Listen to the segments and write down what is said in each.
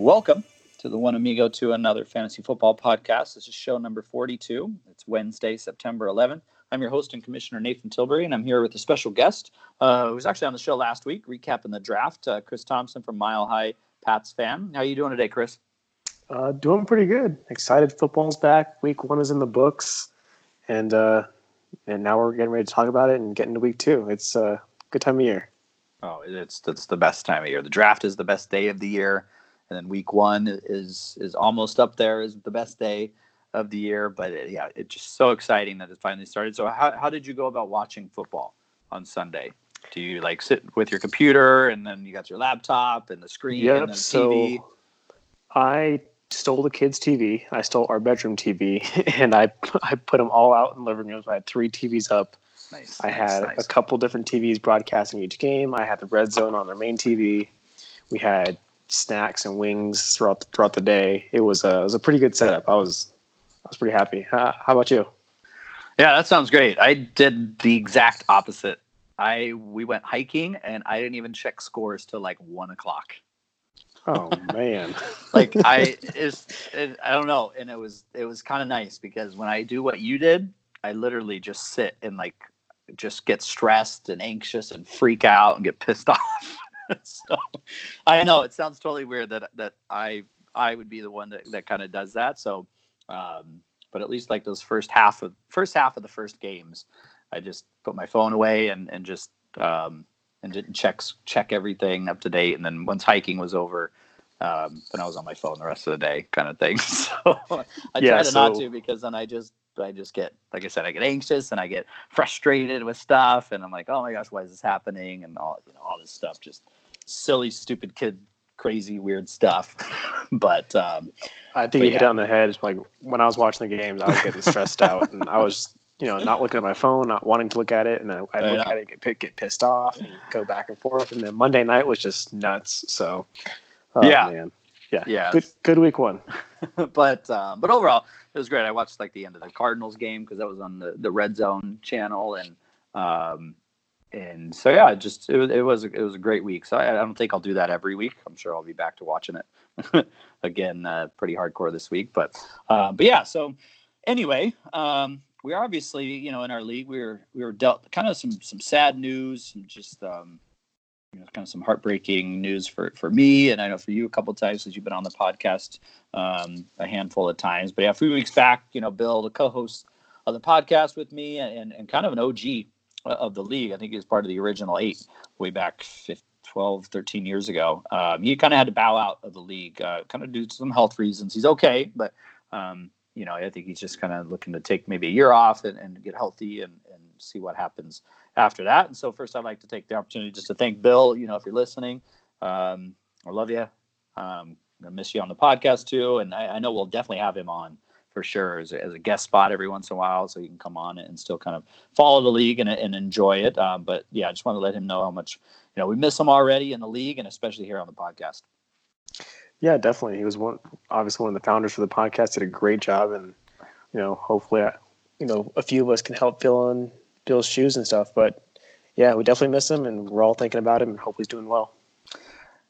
Welcome to the One Amigo to another fantasy football podcast. This is show number 42. It's Wednesday, September 11th. I'm your host and commissioner, Nathan Tilbury, and I'm here with a special guest uh, who was actually on the show last week, recapping the draft, uh, Chris Thompson from Mile High Pats fan. How are you doing today, Chris? Uh, doing pretty good. Excited football's back. Week one is in the books, and uh, and now we're getting ready to talk about it and get into week two. It's a good time of year. Oh, it's it's the best time of year. The draft is the best day of the year, and then week one is is almost up there as the best day of the year. But it, yeah, it's just so exciting that it finally started. So how how did you go about watching football on Sunday? Do you like sit with your computer and then you got your laptop and the screen Yep. and the So TV? I stole the kids' TV. I stole our bedroom TV, and I I put them all out in the living room. I had three TVs up. Nice. I nice, had nice. a couple different TVs broadcasting each game. I had the red zone on their main TV. We had snacks and wings throughout throughout the day. It was a it was a pretty good setup. I was I was pretty happy. How, how about you? Yeah, that sounds great. I did the exact opposite. I we went hiking and I didn't even check scores till like one o'clock. Oh man. Like I is it, I don't know, and it was it was kind of nice because when I do what you did, I literally just sit and like just get stressed and anxious and freak out and get pissed off. so I know it sounds totally weird that that I I would be the one that, that kind of does that. So um but at least like those first half of first half of the first games, I just put my phone away and and just um and didn't check check everything up to date. And then once hiking was over, um, then I was on my phone the rest of the day, kind of thing. So I Yeah, try to not to because then I just I just get like I said, I get anxious and I get frustrated with stuff, and I'm like, oh my gosh, why is this happening? And all you know, all this stuff, just silly, stupid kid, crazy, weird stuff. but um, I think you hit it on the head. Like when I was watching the games, I was getting stressed out, and I was, you know, not looking at my phone, not wanting to look at it, and then I'd I look at it, get, get pissed off, and go back and forth. And then Monday night was just nuts. So, oh, Yeah. man, yeah, Yeah. good, good week one. but um, but overall, it was great. I watched like the end of the Cardinals game because that was on the, the Red Zone channel, and um, and so yeah, it just it was it was a, it was a great week. So I, I don't think I'll do that every week. I'm sure I'll be back to watching it again, uh, pretty hardcore this week. But uh, but yeah, so anyway, um, we're obviously you know in our league we were we were dealt kind of some some sad news, some just um, you know, kind of some heartbreaking news for for me, and I know for you a couple times since you've been on the podcast um, a handful of times. But yeah, a few weeks back, you know, Bill, the co-host of the podcast with me, and and kind of an OG of the league. I think he was part of the original eight way back 15, 12, 13 years ago. Um, he kind of had to bow out of the league, uh, kind of due to some health reasons. He's okay, but um, you know, I think he's just kind of looking to take maybe a year off and, and get healthy and, and see what happens after that. And so first I'd like to take the opportunity just to thank Bill, you know, if you're listening, um, I love you. Um, I'm gonna miss you on the podcast too. And I, I know we'll definitely have him on for sure as a, as a guest spot every once in a while. So you can come on and still kind of follow the league and, and enjoy it. Um, but yeah, I just want to let him know how much, you know, we miss him already in the league and especially here on the podcast. Yeah, definitely. He was one, obviously one of the founders for the podcast. Did a great job, and you know, hopefully, I, you know, a few of us can help fill in Bill's shoes and stuff. But yeah, we definitely miss him, and we're all thinking about him, and hope he's doing well.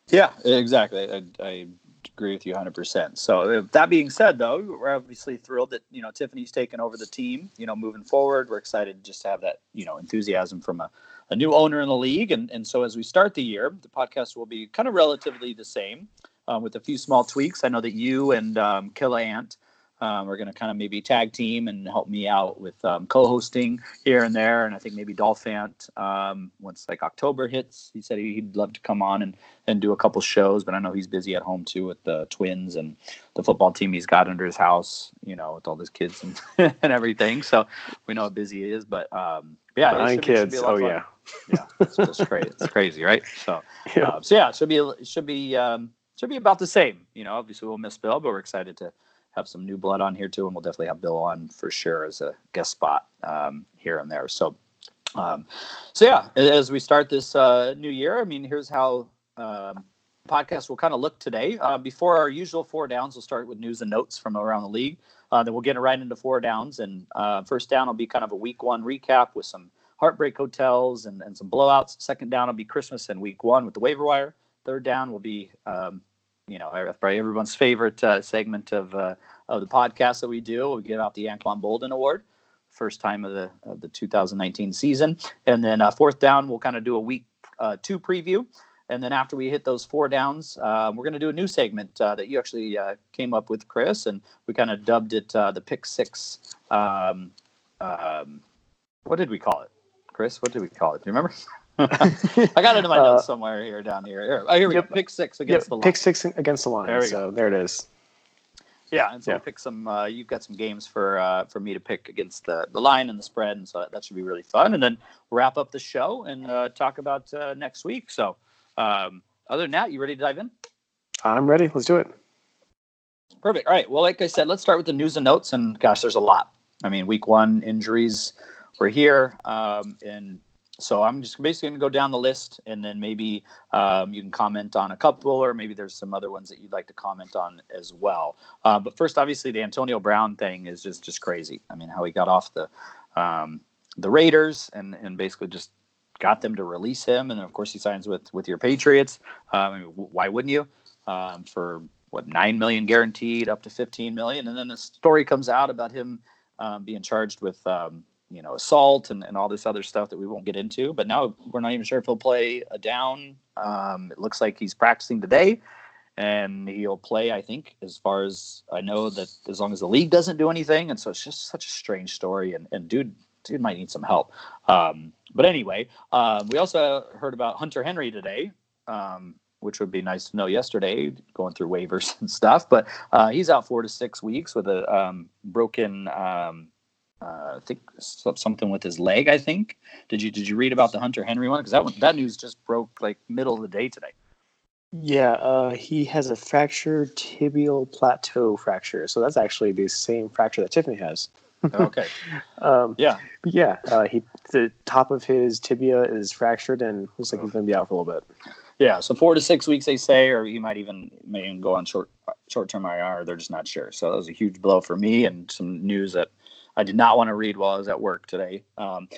Yeah, exactly. I, I agree with you 100%. So uh, that being said, though, we're obviously thrilled that, you know, Tiffany's taken over the team, you know, moving forward. We're excited just to have that, you know, enthusiasm from a, a new owner in the league. And, and so as we start the year, the podcast will be kind of relatively the same um, with a few small tweaks. I know that you and um, Killa Ant um, are going to kind of maybe tag team and help me out with um, co-hosting here and there. And I think maybe Dolphant, um, once like October hits, he said he'd love to come on and, and do a couple shows, but I know he's busy at home too with the twins and the football team he's got under his house, you know, with all his kids and, and everything. So we know how busy he is, but um, yeah, Nine should be- should be kids. Oh fun. yeah. yeah, it's just crazy. It's crazy, right? So, Yeah. uh, so yeah, it should be it should be um, should be about the same. You know, obviously we'll miss Bill, but we're excited to have some new blood on here too, and we'll definitely have Bill on for sure as a guest spot um, here and there. So, um, so yeah, as we start this uh, new year, I mean, here's how um, podcast will kind of look today. Uh, before our usual four downs, we'll start with news and notes from around the league. Uh, then we'll get right into four downs, and uh, first down will be kind of a week one recap with some heartbreak hotels and, and some blowouts. Second down will be Christmas and week one with the waiver wire. Third down will be um, you know, probably everyone's favorite uh, segment of uh, of the podcast that we do. We give out the Anquan Boldin Award, first time of the of the 2019 season, and then uh, fourth down, we'll kind of do a week uh, two preview. And then after we hit those four downs, uh, we're going to do a new segment uh, that you actually uh, came up with, Chris, and we kind of dubbed it uh, the Pick Six. Um, um, what did we call it, Chris? What did we call it? Do you remember? I got it in my notes somewhere here down here. Here, oh, here we yep. go. Pick six against yep. the line. Pick six against the line. There so go. there it is. Yeah, and so yeah. we'll pick some. Uh, you've got some games for uh, for me to pick against the the line and the spread, and so that should be really fun. And then wrap up the show and uh, talk about uh, next week. So, um, other than that, you ready to dive in? I'm ready. Let's do it. Perfect. All right. Well, like I said, let's start with the news and notes. And gosh, there's a lot. I mean, week one injuries were here, um, and so I'm just basically going to go down the list, and then maybe um, you can comment on a couple, or maybe there's some other ones that you'd like to comment on as well. Uh, but first, obviously, the Antonio Brown thing is just just crazy. I mean, how he got off the um, the Raiders and and basically just got them to release him, and of course he signs with with your Patriots. Um, why wouldn't you? Um, for what nine million guaranteed, up to fifteen million, and then the story comes out about him um, being charged with um, you know assault and, and all this other stuff that we won't get into but now we're not even sure if he'll play a down. Um, it looks like he's practicing today and he'll play i think as far as i know that as long as the league doesn't do anything. And so it's just such a strange story and, and dude dude might need some help. Um, but anyway um, we also heard about hunter henry today um, which would be nice to know yesterday, going through waivers and stuff. But uh, he's out four to six weeks with a um, broken um, uh, I think something with his leg. I think. Did you did you read about the Hunter Henry one? Because that one, that news just broke like middle of the day today. Yeah, uh, he has a fractured tibial plateau fracture. So that's actually the same fracture that Tiffany has. okay. um, yeah. Yeah. Uh, he the top of his tibia is fractured and looks like he's going to be out for a little bit. Yeah. So four to six weeks, they say, or he might even may even go on short short term IR. They're just not sure. So that was a huge blow for me and some news that I did not want to read while I was at work today. Um,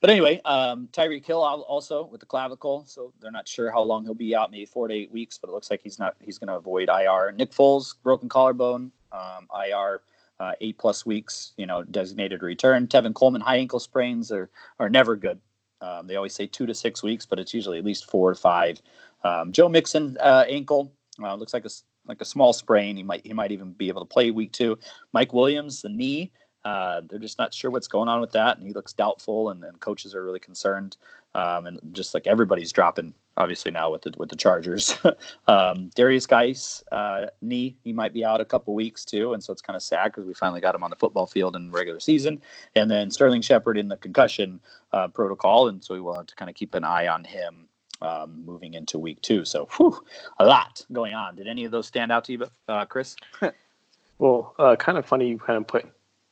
but anyway, um, Tyreek Hill also with the clavicle, so they're not sure how long he'll be out, maybe four to eight weeks. But it looks like he's not. He's going to avoid IR. Nick Foles broken collarbone, um, IR. Uh, eight plus weeks, you know, designated return. Tevin Coleman high ankle sprains are are never good. Um, they always say two to six weeks, but it's usually at least four to five. Um, Joe Mixon uh, ankle uh, looks like a like a small sprain. He might he might even be able to play week two. Mike Williams the knee uh, they're just not sure what's going on with that, and he looks doubtful, and, and coaches are really concerned. Um, and just like everybody's dropping, obviously now with the with the Chargers. um, Derrius Guice uh, knee, he might be out a couple weeks too, and so it's kind of sad because we finally got him on the football field in regular season. And then Sterling Shepard in the concussion uh, protocol, and so we will have to kind of keep an eye on him um, moving into week two. So, whew, a lot going on. Did any of those stand out to you, uh, Chris? well, uh, kind of funny you kind of put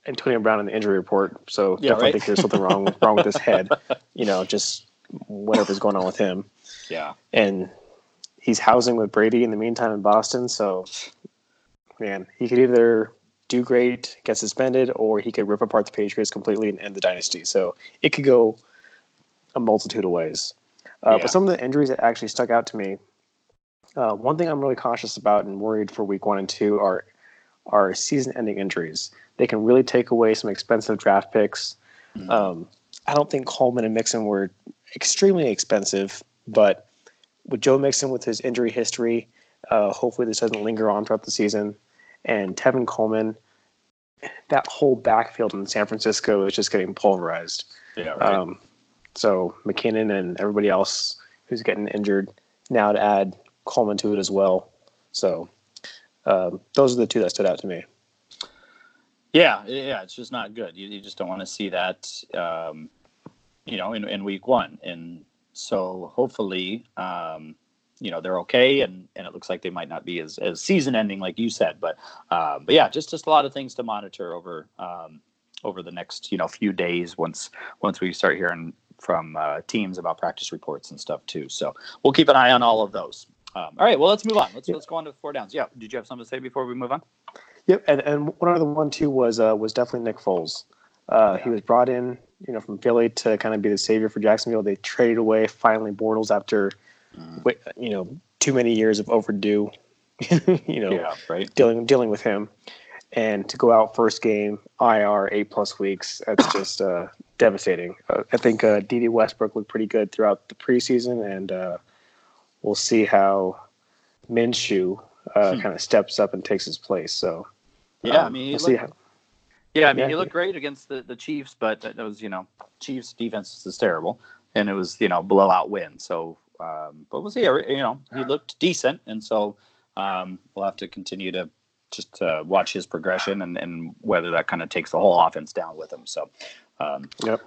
Antonio Brown in the injury report, so yeah, definitely right? think there's something wrong wrong with his head. You know, just whatever's going on with him. Yeah. And he's housing with Brady in the meantime in Boston, so man, he could either do great, get suspended, or he could rip apart the Patriots completely and end the dynasty. So it could go a multitude of ways. Uh, yeah. But some of the injuries that actually stuck out to me. Uh, one thing I'm really cautious about and worried for week one and two are are season-ending injuries they can really take away some expensive draft picks. Mm-hmm. Um, I don't think Coleman and Mixon were extremely expensive, but with Joe Mixon with his injury history, uh, hopefully this doesn't linger on throughout the season. And Tevin Coleman, that whole backfield in San Francisco is just getting pulverized. Yeah, right. Um, so McKinnon and everybody else who's getting injured now to add Coleman to it as well. So um, those are the two that stood out to me. Yeah, yeah, it's just not good. You, you just don't want to see that, um, you know, in, in week one. And so hopefully, um, you know, they're okay, and, and it looks like they might not be as, as season ending like you said, but uh, but yeah, just just a lot of things to monitor over um, over the next you know few days once once we start hearing from uh, teams about practice reports and stuff too. So we'll keep an eye on all of those. Um, all right, well, let's move on. Let's let's go on to four downs. Yeah, did you have something to say before we move on? Yep, and and one other one too was uh, was definitely Nick Foles. Uh, yeah. He was brought in, you know, from Philly to kind of be the savior for Jacksonville. They traded away finally Bortles after, mm. you know, too many years of overdue you know, Yeah, right. dealing dealing with him, and to go out first game IR eight plus weeks. That's just uh, devastating. Uh, I think uh, Dede Westbrook looked pretty good throughout the preseason, and uh, we'll see how Minshew uh, Hmm. kind of steps up and takes his place. So Yeah, um, I mean, we'll see looked, how. yeah, I mean, yeah, he he- looked great against the, the Chiefs, but it was, you know, Chiefs defense is terrible, and it was, you know, blowout win. So, um, but we'll see. You know, he looked decent, and so um, we'll have to continue to just uh, watch his progression and, and whether that kind of takes the whole offense down with him. So, um, Yep.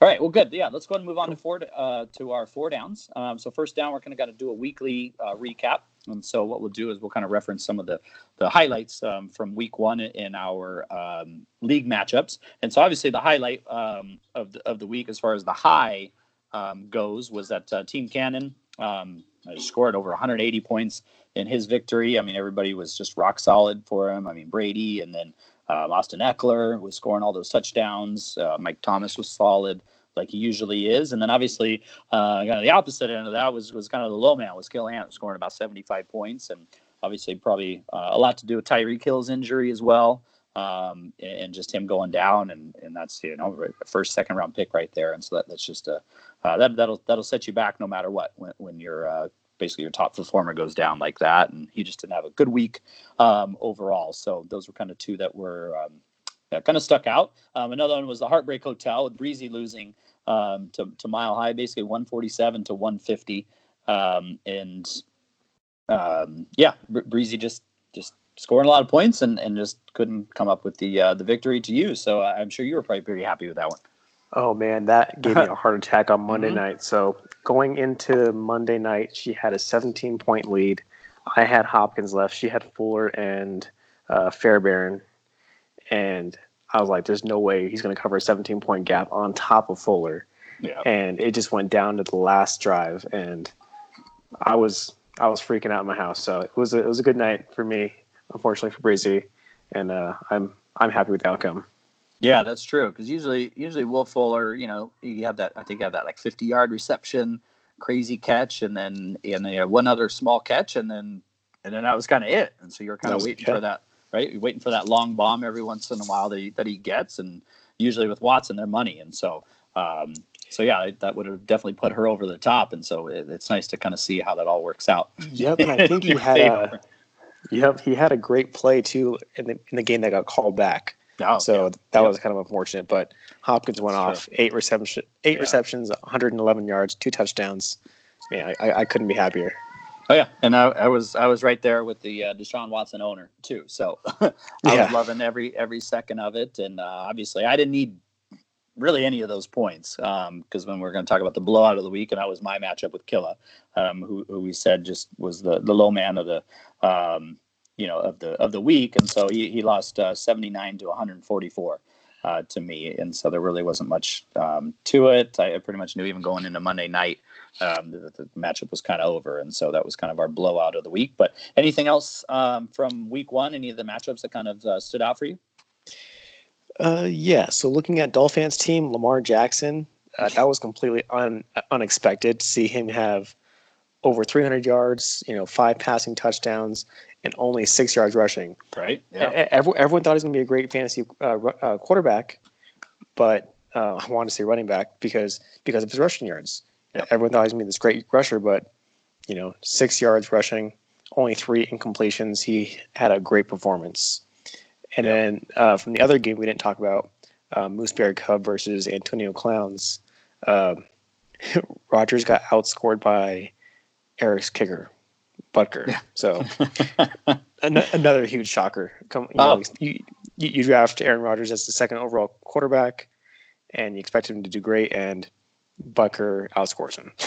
All right. Well, good. Yeah. Let's go ahead and move on to four uh, to our four downs. Um, so first down, we're going to got to do a weekly uh, recap. And so what we'll do is we'll kind of reference some of the the highlights um, from week one in our um, league matchups. And so obviously the highlight um, of the, of the week, as far as the high um, goes, was that uh, Team Cannon um, scored over 180 points in his victory. I mean, everybody was just rock solid for him. I mean, Brady and then um, Austin Ekeler was scoring all those touchdowns. Uh, Mike Thomas was solid, like he usually is. And then obviously, uh, kind of the opposite end of that was was kind of the low man was Kill Ant scoring about 75 points, and obviously probably uh, a lot to do with Tyreek Hill's injury as well, um, and, and just him going down, and and that's you know first second round pick right there, and so that, that's just a uh, that that'll that'll set you back no matter what when when you're uh, basically your top performer goes down like that, and he just didn't have a good week um, overall. So those were kind of two that were um, kind of stuck out. Um, another one was the Heartbreak Hotel with Breezy losing um, to, to Mile High, basically 147 to 150. Um, and um, yeah, Breezy just just scoring a lot of points and, and just couldn't come up with the uh, the victory to use. So I'm sure you were probably pretty happy with that one. Oh man, that gave me a heart attack on Monday Mhm. night. So going into Monday night, she had a 17 point lead. I had Hopkins left. She had Fuller and uh, Fairbairn, and I was like, "There's no way he's going to cover a 17 point gap on top of Fuller." Yeah. And it just went down to the last drive, and I was I was freaking out in my house. So it was a, it was a good night for me. Unfortunately for Breezy, and uh, I'm I'm happy with the outcome. Yeah, that's true. Because usually, usually Will Fuller, you know, you have that. I think you have that like fifty-yard reception, crazy catch, and then and then you have one other small catch, and then and then that was kind of it. And so you're kind of waiting for that, right? You're waiting for that long bomb every once in a while that he, that he gets, and usually with Watson, they're money, and so. Um, so yeah, that would have definitely put her over the top, and so it, it's nice to kind of see how that all works out. Yep, and I think he Your had a yep he had a great play too in the in the game that got called back. Oh, so yeah. that Yep. was kind of unfortunate. But Hopkins went Sure. off eight reception, eight Yeah. receptions, 111 yards, two touchdowns. Yeah, I, I couldn't be happier. Oh yeah, and I, I was I was right there with the uh, Deshaun Watson owner too. So I Yeah. was loving every every second of it, and uh, obviously I didn't need really any of those points because when we're going to talk about the blowout of the week, and that was my matchup with Killa, um, who, who we said just was the the low man of the um, you know of the of the week, and so he he lost uh, 79 to 144. Uh, to me, and so there really wasn't much um, to it. I pretty much knew even going into Monday night um, the, the matchup was kind of over, and so that was kind of our blowout of the week. But anything else um, from week one? Any of the matchups that kind of uh, stood out for you? Uh, yeah. So looking at Dolphins team, Lamar Jackson, uh, that was completely un, unexpected to see him have over 300 yards, you know, five passing touchdowns, and only six yards rushing. Right. E- Everyone, everyone thought he was going to be a great fantasy uh, uh, quarterback, but uh, I wanted to say running back because because of his rushing yards. Yep. Everyone thought he was going to be this great rusher, but you know, six yards rushing, only three incompletions. He had a great performance. And then uh, from the other game we didn't talk about, uh, Moose Bear Cub versus Antonio Clowns. Uh, Rodgers got outscored by Eric's kicker, Butker. Yeah. So an- another huge shocker. Come, you, know, Oh. you, you draft Aaron Rodgers as the second overall quarterback, and you expect him to do great, and Butker outscores him.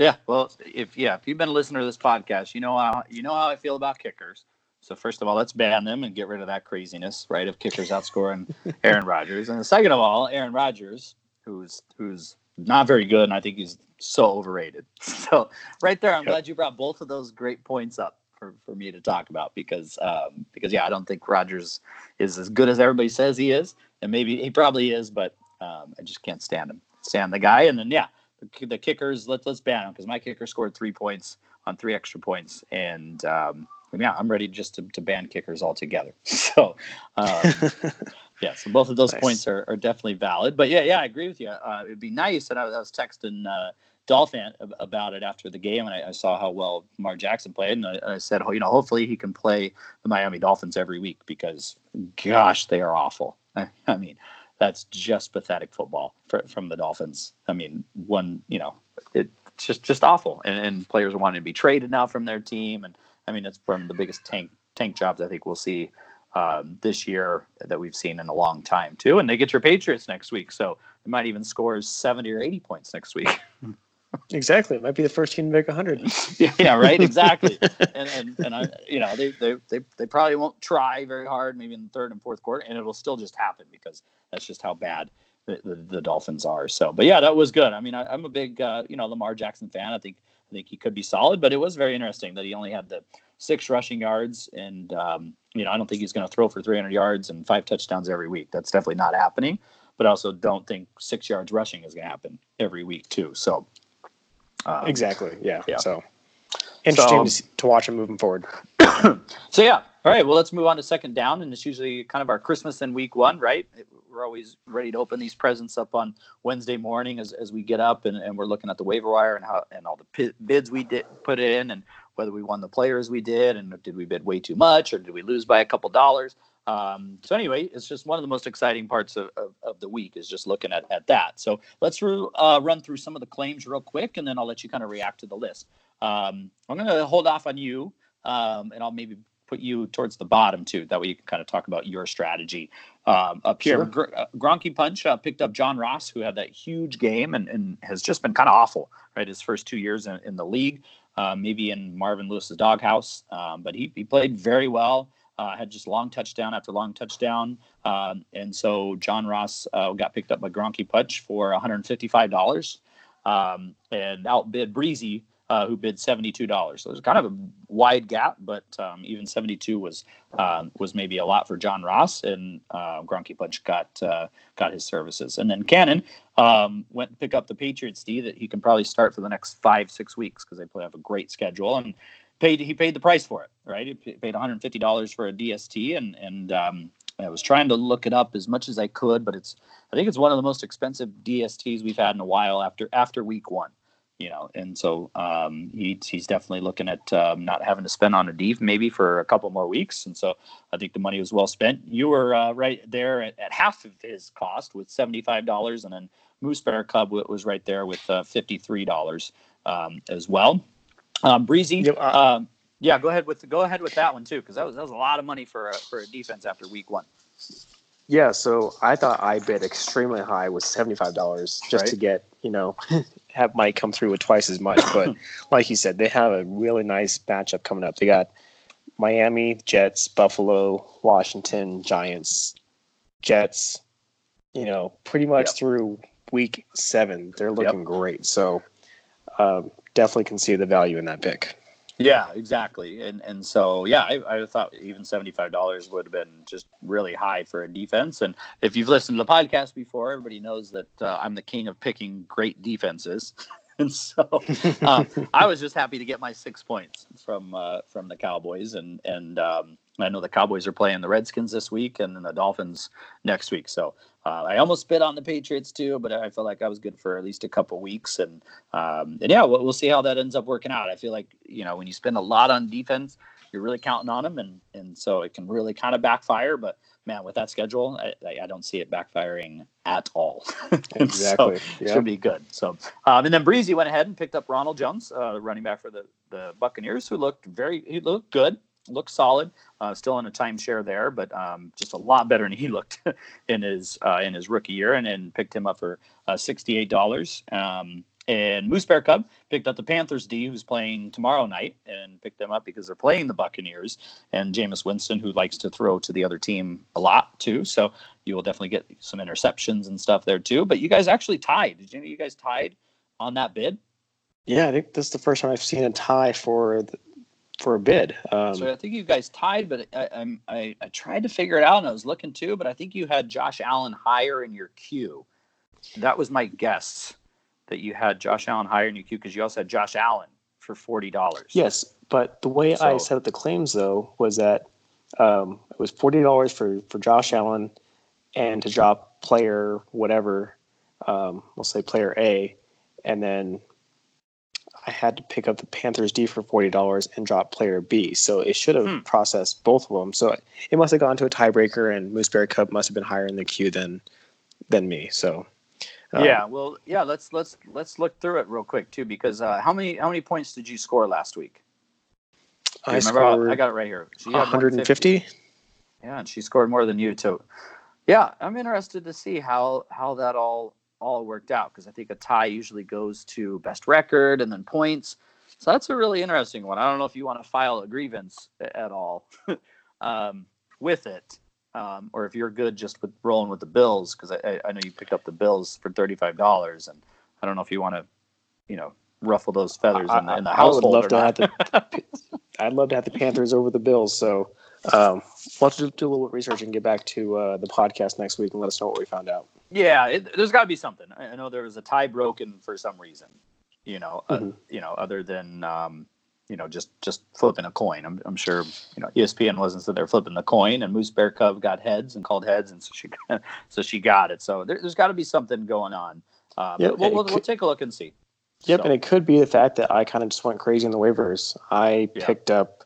Yeah. Well, if yeah, if you've been a listener to this podcast, you know how you know how I feel about kickers. So first of all, let's ban them and get rid of that craziness, right? Of kickers outscoring Aaron Rodgers, and second of all, Aaron Rodgers, who's who's not very good, and I think he's so overrated. So right there, I'm Yep. glad you brought both of those great points up for, for me to talk about because um, because yeah, I don't think Rodgers is as good as everybody says he is, and maybe he probably is, but um, I just can't stand him, stand the guy, and then yeah, the, the kickers let's let's ban him because my kicker scored three points on three extra points, and um, yeah, I'm ready just to, to ban kickers altogether. So, um, yeah, so both of those nice. points are, are definitely valid. But yeah, yeah, I agree with you. Uh, it'd be nice. And I, I was texting uh, Dolphin about it after the game, and I, I saw how well Mar Jackson played, and I, I, said, you know, hopefully he can play the Miami Dolphins every week because, gosh, they are awful. I, I mean, that's just pathetic football for, from the Dolphins. I mean, one, you know, it's just just awful, and, and players are wanting to be traded now from their team, and I mean, it's from the biggest tank tank jobs I think we'll see um, this year that we've seen in a long time too. And they get your Patriots next week, so they might even score seventy or eighty points next week. exactly, it might be the first team to make hundred. yeah, yeah, right, exactly. and and, and I, you know, they, they they they probably won't try very hard, maybe in the third and fourth quarter, and it'll still just happen because that's just how bad. The, the, the Dolphins are so, but yeah, that was good. I mean, I, am a big, uh, you know, Lamar Jackson fan. I think I think he could be solid, but it was very interesting that he only had the six rushing yards, and um, you know I don't think he's going to throw for 300 yards and five touchdowns every week. That's definitely not happening. But I also don't think six yards rushing is going to happen every week too. So um, exactly, yeah. yeah. So interesting so, to watch him moving forward. so yeah, all right. Well, let's move on to second down, and it's usually kind of our Christmas and week one, right? We're always ready to open these presents up on Wednesday morning as, as we get up, and, and we're looking at the waiver wire and how and all the bids we did put in, and whether we won the players we did, and did we bid way too much, or did we lose by a couple dollars? Um, so anyway, it's just one of the most exciting parts of, of, of, the week is just looking at, at that. So let's uh, run through some of the claims real quick, and then I'll let you kind of react to the list. Um, I'm going to hold off on you, um, and I'll maybe put you towards the bottom too. That way you can kind of talk about your strategy. Um, up here, sure. Gr- uh, Gronky Punch uh, picked up John Ross, who had that huge game and, and has just been kind of awful, right? His first two years in, in the league, uh, maybe in Marvin Lewis's doghouse, um, but he, he played very well. Uh, had just long touchdown after long touchdown. Um, and so John Ross uh, got picked up by Gronky Punch for $155 um, and outbid Breezy uh, who bid seventy-two dollars. So there's kind of a wide gap, but um, even seventy-two was um, was maybe a lot for John Ross, and uh, Gronky Punch got uh, got his services. And then Cannon um, went and pick up the Patriots D that he can probably start for the next five six weeks because they play have a great schedule and paid he paid the price for it. Right, he paid one hundred fifty dollars for a DST, and and um, I was trying to look it up as much as I could, but it's I think it's one of the most expensive DSTs we've had in a while after after week one you know, and so um, he, he's definitely looking at um, not having to spend on a deep maybe for a couple more weeks, and so I think the money was well spent. You were uh, right there at, at, half of his cost with seventy five dollars, and then Moose Bear Cub was right there with uh, fifty three dollars um, as well. Um, Breezy, yep, uh, um, yeah, go ahead with go ahead with that one too, because that was that was a lot of money for a, for a defense after week one. Yeah, so I thought I bid extremely high with seventy five dollars just right. to get you know have Mike come through with twice as much. But like you said, they have a really nice matchup coming up. They got Miami, Jets, Buffalo, Washington, Giants, Jets. You know, pretty much yep. through week seven, they're looking yep. great. So um, definitely can see the value in that pick. Yeah, exactly. And and so yeah, I, I thought even seventy five dollars would have been just really high for a defense. And if you've listened to the podcast before, everybody knows that uh, I'm the king of picking great defenses. and so um, I was just happy to get my six points from uh, from the Cowboys, and and um, I know the Cowboys are playing the Redskins this week, and then the Dolphins next week. So uh, I almost spit on the Patriots too, but I felt like I was good for at least a couple weeks, and um, and yeah, we'll, we'll, see how that ends up working out. I feel like you know when you spend a lot on defense, you're really counting on them, and and so it can really kind of backfire. But man, with that schedule, I, I don't see it backfiring at all. exactly, so yeah. should be good. So um, and then Breezy went ahead and picked up Ronald Jones, uh, running back for the the Buccaneers, who looked very he looked good looks solid. Uh, still in a timeshare there, but um, just a lot better than he looked in his uh, in his rookie year, and then picked him up for uh, sixty eight dollars. Um, and Moose Bear Cub picked up the Panthers D, who's playing tomorrow night, and picked them up because they're playing the Buccaneers and Jameis Winston, who likes to throw to the other team a lot too. So you will definitely get some interceptions and stuff there too. But you guys actually tied. Did you know you guys tied on that bid? Yeah, I think this is the first time I've seen a tie for for a bid. Um, so I think you guys tied, but I, I, I tried to figure it out and I was looking too, but I think you had Josh Allen higher in your queue. That was my guess that you had Josh Allen higher in your queue because you also had Josh Allen for forty dollars. Yes, but the way I set up the claims though was that um, it was forty dollars for for Josh Allen and to drop player whatever, um, we'll say player A, and then I had to pick up the Panthers D for forty dollars and drop player B. So it should have Hmm. processed both of them. So it must have gone to a tiebreaker, and Moose Bear Cub must have been higher in the queue than than me. So um, yeah, well, yeah. Let's let's let's look through it real quick too, because uh, how many how many points did you score last week? I remember? scored I got it right here. She had 150. Yeah, and she scored more than you too. Yeah, I'm interested to see how how that all all worked out because I think a tie usually goes to best record and then points. So that's a really interesting one. I don't know if you want to file a grievance at all um, with it, um, or if you're good just with rolling with the bills because I, I- I know you picked up the bills for thirty five dollars, and I don't know if you want to, you know, ruffle those feathers in the, in the I would household. love to not. have the. I'd love to have the Panthers over the Bills. So um, we'll have to do a little research and get back to uh, the podcast next week and let us know what we found out. Yeah, it, there's got to be something. I I know there was a tie broken for some reason. You know, uh, Mhm. you know, other than um, you know, just just flipping a coin. I'm, I'm sure you know ESPN wasn't sitting there flipping the coin, and Moose Bear Cub got heads and called heads, and so she so she got it. So there, there's got to be something going on. Um, Yeah, we'll, we'll, could- we'll take a look and see. Yep, So, and it could be the fact that I kind of just went crazy in the waivers. I Yeah. picked up.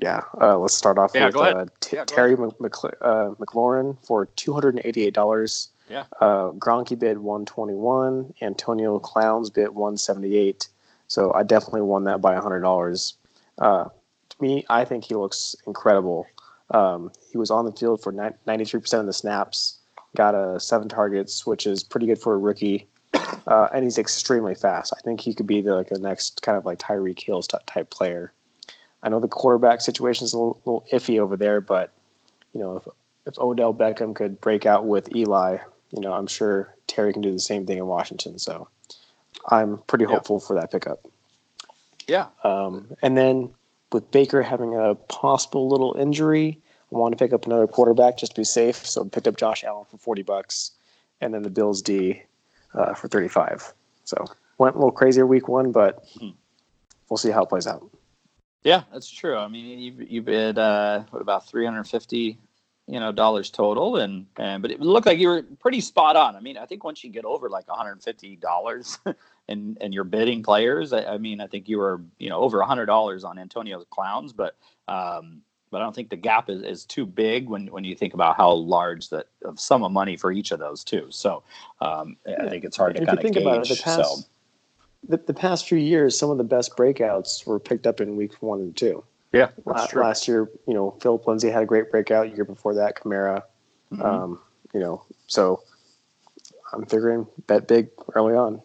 Yeah, uh, let's start off Yeah, with uh, T- Yeah, Terry uh, McLaurin for two hundred and eighty-eight dollars. Yeah. Uh, Gronky bid one twenty-one. Antonio Clowns bid one seventy-eight. So I definitely won that by hundred dollars. Uh, to me, I think he looks incredible. Um, he was on the field for ninety-three percent of the snaps. Got a seven targets, which is pretty good for a rookie. Uh, and he's extremely fast. I think he could be the, like the next kind of like Tyreek Hills type player. I know the quarterback situation is a little, little iffy over there, but you know if if Odell Beckham could break out with Eli, you know I'm sure Terry can do the same thing in Washington. So I'm pretty Yeah. hopeful for that pickup. yeah, Um, and then with Baker having a possible little injury, I wanted to pick up another quarterback just to be safe. So I picked up Josh Allen for 40 bucks and then the Bills D uh, for 35. So went a little crazier week one, but Hmm. we'll see how it plays out. Yeah, that's true. I mean, you you bid uh, what about 350 you know dollars total and and but it looked like you were pretty spot on. I mean i think once you get over like 150 dollars and and you're bidding players I, I mean i think you were you know over 100 dollars on antonio's clowns but um but i don't think the gap is, is too big when when you think about how large that of sum of money for each of those two. So um i think it's hard to kind of think gauge about it, the past, so the, the past few years, some of the best breakouts were picked up in weeks one and two. yeah La- that's true Last year, you know, Philip Lindsay had a great breakout. Year before that, Kamara. Mhm. Um, you know, so I'm figuring bet big early on.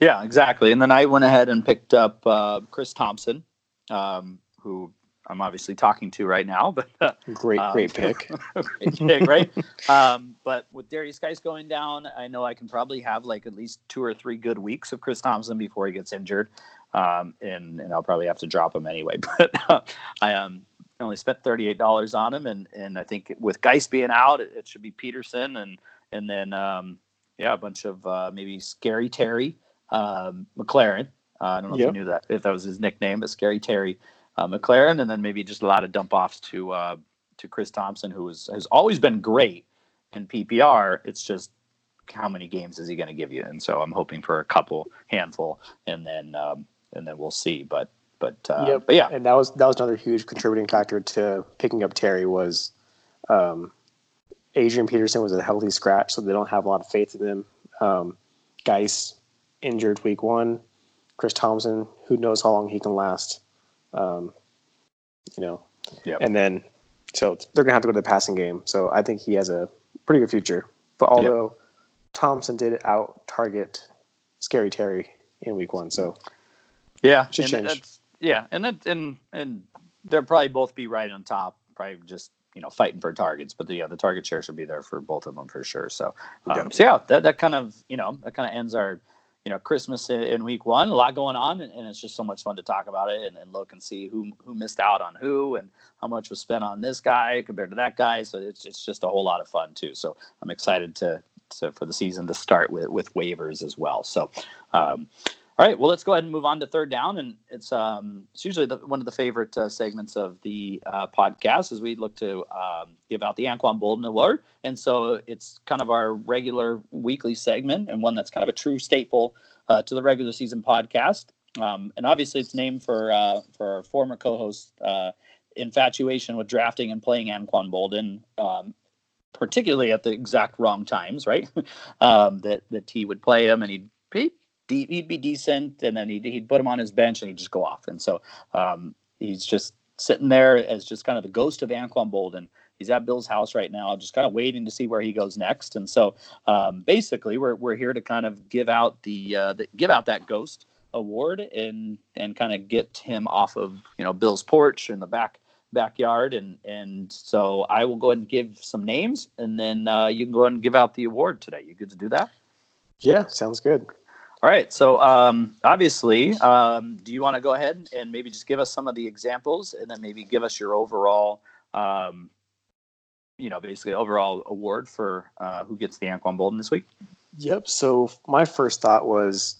Yeah, exactly. And then I went ahead and picked up uh, Chris Thompson, um, who I'm obviously talking to right now, but uh, Great, Um, great pick. great pick, right? Um, but with Derrius Guice going down, I know I can probably have like at least two or three good weeks of Chris Thompson before he gets injured, um, and and I'll probably have to drop him anyway. But uh, I um, only spent thirty eight dollars on him, and and I think with Geis being out, it, it should be Peterson and and then um, yeah, a bunch of uh, maybe Scary Terry um, McLaurin. Uh, I don't know if you knew that if that was his nickname, but Scary Terry uh, McLaurin, and then maybe just a lot of dump offs to uh, to Chris Thompson, who is, has always been great in PPR. It's just how many games is he going to give you? And so I'm hoping for a couple, handful, and then um, and then we'll see. But but uh, Yep. but yeah, and that was that was another huge contributing factor to picking up Terry was um, Adrian Peterson was a healthy scratch, so they don't have a lot of faith in him. Um, Guice injured week one. Chris Thompson, who knows how long he can last. Um, you know, Yep. and then so they're gonna have to go to the passing game. So I think he has a pretty good future. But although Thompson did out target Scary Terry in week one, so yeah, Should and change. that's- yeah, and that and and they'll probably both be right on top. Probably just you know fighting for targets, but the yeah, the target share should be there for both of them for sure. So um, Yeah. so yeah, that that kind of you know that kind of ends our you know Christmas in, week one. A lot going on, and, and it's just so much fun to talk about it and, and look and see who who missed out on who and how much was spent on this guy compared to that guy. So it's it's just a whole lot of fun too. So I'm excited to. to for the season to start with with waivers as well. So, um, All right, well, let's go ahead and move on to third down, and it's um, it's usually the, one of the favorite uh, segments of the uh, podcast as we look to um, give out the Anquan Boldin Award, and so it's kind of our regular weekly segment and one that's kind of a true staple uh, to the regular season podcast, um, and obviously it's named for uh, for our former co-host uh, infatuation with drafting and playing Anquan Boldin. Um, particularly at the exact wrong times, right? Um, that that he would play him and he'd, he'd de- he'd be decent, and then he'd, he'd put him on his bench and he'd just go off. And so um, he's just sitting there as just kind of the ghost of Anquan Boldin. He's at Bill's house right now, just kind of waiting to see where he goes next. And so um, basically, we're we're here to kind of give out the, uh, the give out that ghost award and and kind of get him off of you know Bill's porch in the back backyard and and so I will go ahead and give some names and then uh, you can go ahead and give out the award today. You good to do that? Yeah, sounds good. All right. So um, obviously, um, do you want to go ahead and maybe just give us some of the examples, and then maybe give us your overall, um, you know, basically overall award for uh, who gets the Anquan Boldin this week? Yep. So my first thought was,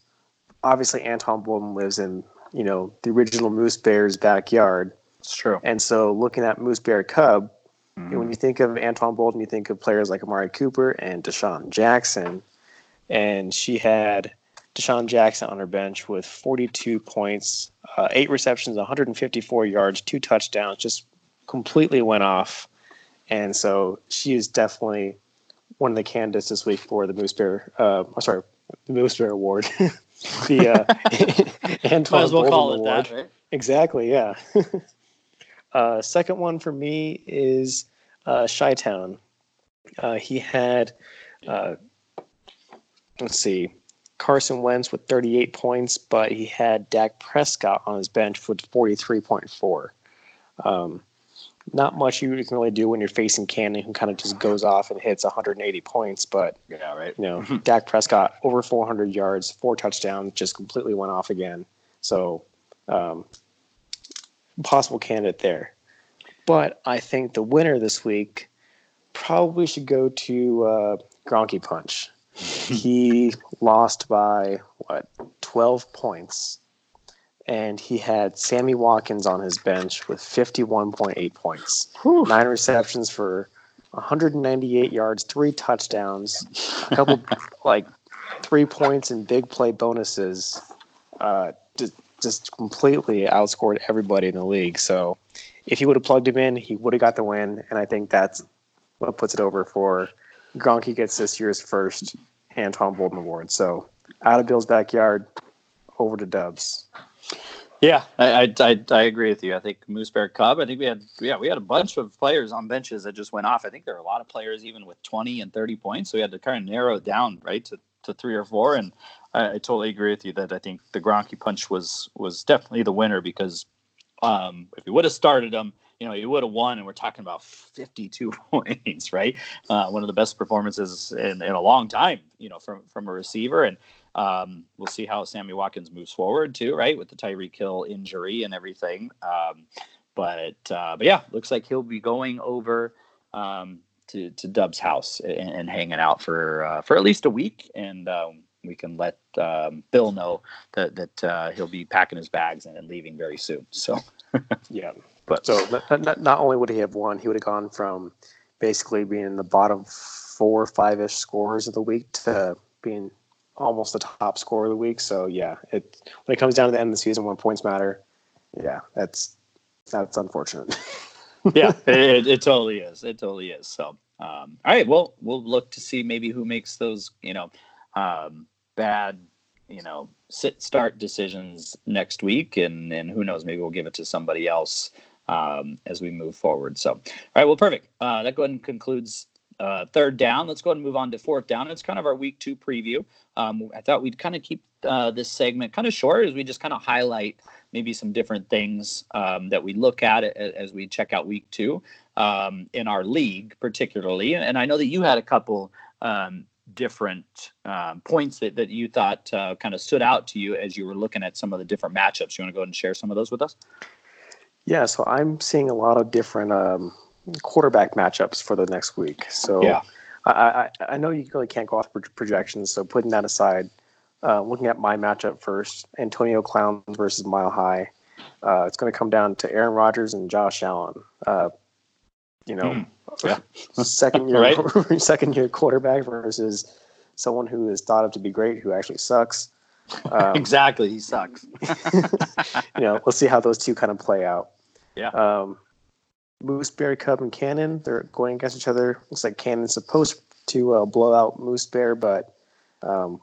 obviously Anton Boldin lives in you know the original Moose Bears backyard. It's true. And so looking at Moose Bear Cub, mm-hmm. when you think of Anton Boldin, you think of players like Amari Cooper and DeSean Jackson, and she had DeSean Jackson on her bench with 42 points, uh, eight receptions, 154 yards, two touchdowns, just completely went off. And so she is definitely one of the candidates this week for the Moose Bear. Uh, sorry, the Moose Bear Award. the uh, Anton Might as well Boldin call it Award. that, right? Exactly. Yeah. uh, second one for me is uh, Chi Town. Uh, he had, uh, let's see, Carson Wentz with 38 points, but he had Dak Prescott on his bench with 43.4. Um, not much you can really do when you're facing Cannon, who kind of just goes off and hits 180 points. But Yeah, right. you know, Dak Prescott over 400 yards, four touchdowns, just completely went off again. So, um, possible candidate there. But I think the winner this week probably should go to uh, Gronky Punch. He lost by what 12 points and he had Sammy Watkins on his bench with 51.8 points. Whew. Nine receptions for 198 yards, three touchdowns, a couple like three points and big play bonuses. Uh, just, just completely outscored everybody in the league. So if he would have plugged him in, he would have got the win. And I think that's what puts it over for Gronky gets this year's first Anton Boldin Award. So out of Bill's backyard, over to Dubs. Yeah, I, I, I, I agree with you. I think Moose Bear Cub. I think we had yeah we had a bunch of players on benches that just went off. I think there are a lot of players even with twenty and thirty points. So we had to kind of narrow it down right to, to three or four. And I, I totally agree with you that I think the Gronky punch was was definitely the winner because um, if we would have started him, you know, he would have won. And we're talking about fifty-two points, right? Uh, one of the best performances in, in a long time, you know, from from a receiver and. Um, we'll see how Sammy Watkins moves forward too, right, with the Tyreek Hill injury and everything. Um, but uh, but yeah, looks like he'll be going over um, to to Dub's house and, and hanging out for uh, for at least a week, and um, we can let um, Bill know that that uh, he'll be packing his bags and, and leaving very soon. So Yeah. But- so not, not, only would he have won, he would have gone from basically being in the bottom four or five ish scorers of the week to being almost the top scorer of the week. So yeah, it when it comes down to the end of the season when points matter, yeah, that's that's unfortunate. yeah, it, it totally is. It totally is. So, um, all right. Well, we'll look to see maybe who makes those, you know, um, bad, you know, sit start decisions next week, and and who knows, maybe we'll give it to somebody else um, as we move forward. So, all right. Well, perfect. Uh, that go ahead and concludes. Uh, third down. Let's go ahead and move on to fourth down. It's kind of our week two preview. Um, I thought we'd kind of keep uh, this segment kind of short as we just kind of highlight maybe some different things um, that we look at as we check out week two um, in our league, particularly. And I know that you had a couple um, different um, points that, that you thought uh, kind of stood out to you as you were looking at some of the different matchups. You want to go ahead and share some of those with us? Yeah, so I'm seeing a lot of different um, quarterback matchups for the next week. So Yeah. I, I, I know you really can't go off projections. So putting that aside uh, looking at my matchup first, Antonio Clowns versus Mile High. Uh, it's going to come down to Aaron Rodgers and Josh Allen. Uh, you know, Mm. Yeah. second year Right. second year quarterback versus someone who is thought of to be great who actually sucks. Um, exactly. He sucks. you know, we'll see how those two kind of play out. Yeah. Um, Moose Bear Cub and Cannon, they're going against each other. Looks like Cannon's supposed to uh, blow out Moose Bear, but um,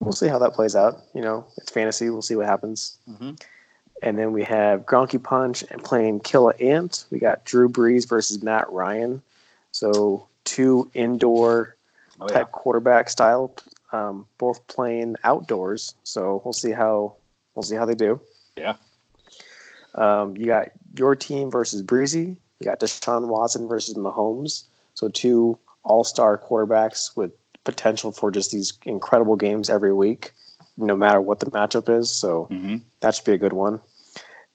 we'll see how that plays out. You know, it's fantasy. We'll see what happens. hmm And then we have Gronky Punch and playing Killa Ant. We got Drew Brees versus Matt Ryan. So two indoor Oh, yeah. type quarterback style, um, both playing outdoors. So we'll see how we'll see how they do. Yeah. Um, you got your team versus Breezy. You got Deshaun Watson versus Mahomes. So two all-star quarterbacks with potential for just these incredible games every week, no matter what the matchup is. So hmm that should be a good one.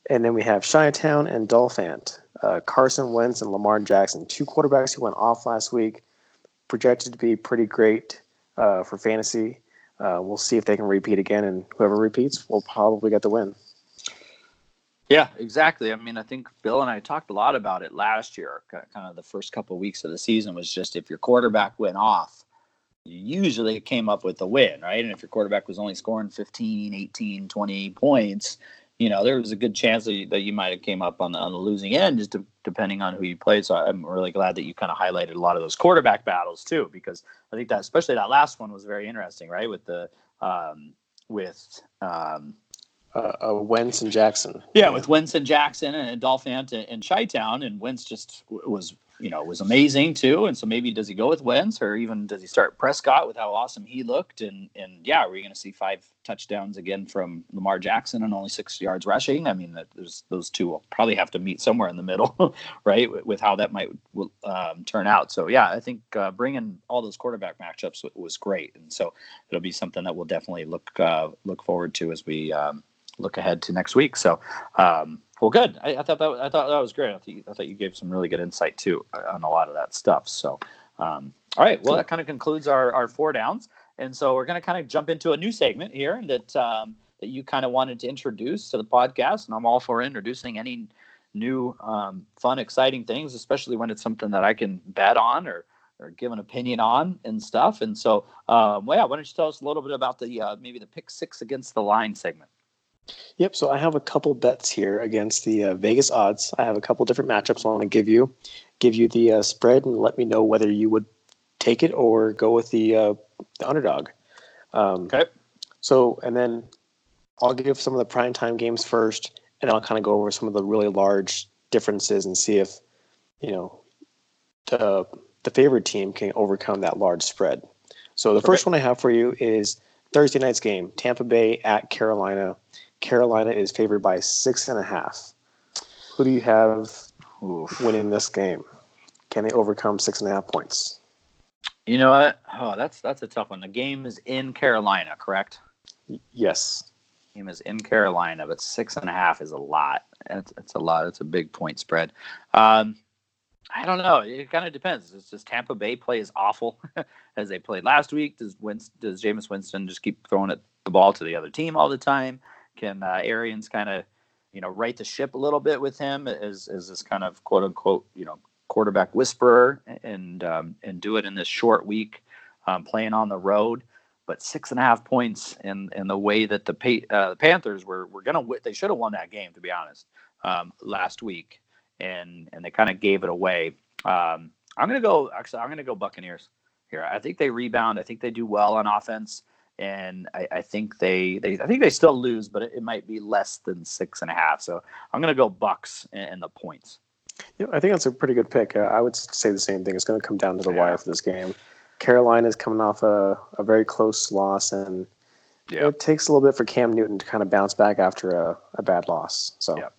And then we have Chi-Town and Dolphant. Uh, Carson Wentz and Lamar Jackson, two quarterbacks who went off last week, projected to be pretty great uh, for fantasy. Uh, we'll see if they can repeat again, and whoever repeats will probably get the win. Yeah, exactly. I mean, I think Bill and I talked a lot about it last year. Kind of the first couple of weeks of the season was just if your quarterback went off, you usually came up with the win, right? And if your quarterback was only scoring 15, 18, 20 points, you know, there was a good chance that you, that you might have came up on the, on the losing end, just de- depending on who you played. So I'm really glad that you kind of highlighted a lot of those quarterback battles too, because I think that especially that last one was very interesting, right? With the um, with um, Uh, uh, Wentz and Jackson. yeah, with Wentz and Jackson and Dolphant and, and Chi-Town, and Wentz just w- was, you know, was amazing too. And so maybe does he go with Wentz or even does he start Prescott with how awesome he looked? And and yeah, we're going to see five touchdowns again from Lamar Jackson and only six yards rushing. I mean, that there's those two will probably have to meet somewhere in the middle, right? With, with how that might um, turn out. So yeah, I think uh, bringing all those quarterback matchups w- was great, and so it'll be something that we'll definitely look uh, look forward to as we. Um, look ahead to next week. So, um, well, good. I, I thought that I thought that was great. I thought, you, I thought you gave some really good insight too uh, on a lot of that stuff. So, um, all right. Well, that kind of concludes our our four downs, and so we're going to kind of jump into a new segment here that um, that you kind of wanted to introduce to the podcast, and I'm all for introducing any new um, fun, exciting things, especially when it's something that I can bet on or or give an opinion on and stuff. And so, um, well, yeah, why don't you tell us a little bit about the uh, maybe the pick six against the line segment? Yep. So I have a couple bets here against the uh, Vegas odds. I have a couple different matchups I want to give you, give you the uh, spread, and let me know whether you would take it or go with the uh, the underdog. Um, Okay. So and then I'll give some of the primetime games first, and I'll kind of go over some of the really large differences and see if you know the the favorite team can overcome that large spread. So the first one I have for you is Thursday night's game: Tampa Bay at Carolina. Carolina is favored by six and a half. Who do you have Oof. winning this game? Can they overcome six and a half points? You know what? Oh, that's that's a tough one. The game is in Carolina, correct? Y- Yes. Game is in Carolina, but six and a half is a lot. It's, it's a lot. It's a big point spread. Um, I don't know. It kind of depends. It's just Tampa Bay plays awful as they played last week. Does Winston, does Jameis Winston just keep throwing it, the ball to the other team all the time? Can uh, Arians kind of, you know, right the ship a little bit with him as as this kind of quote unquote, you know, quarterback whisperer and um, and do it in this short week, um, playing on the road? But six and a half points in in the way that the pa- uh, the Panthers were were gonna wi- they should have won that game to be honest um, last week and and they kind of gave it away. Um, I'm gonna go actually I'm gonna go Buccaneers here. I think they rebound. I think they do well on offense, and I, I think they, they I think they still lose, but it, it might be less than six and a half. So I'm gonna go Bucks and, and the points. Yeah, I think that's a pretty good pick. Uh, I would say the same thing. It's going to come down to the Yeah. wire for this game. Carolina is coming off a, a very close loss, and Yeah. it takes a little bit for Cam Newton to kind of bounce back after a, a bad loss. So. Yep.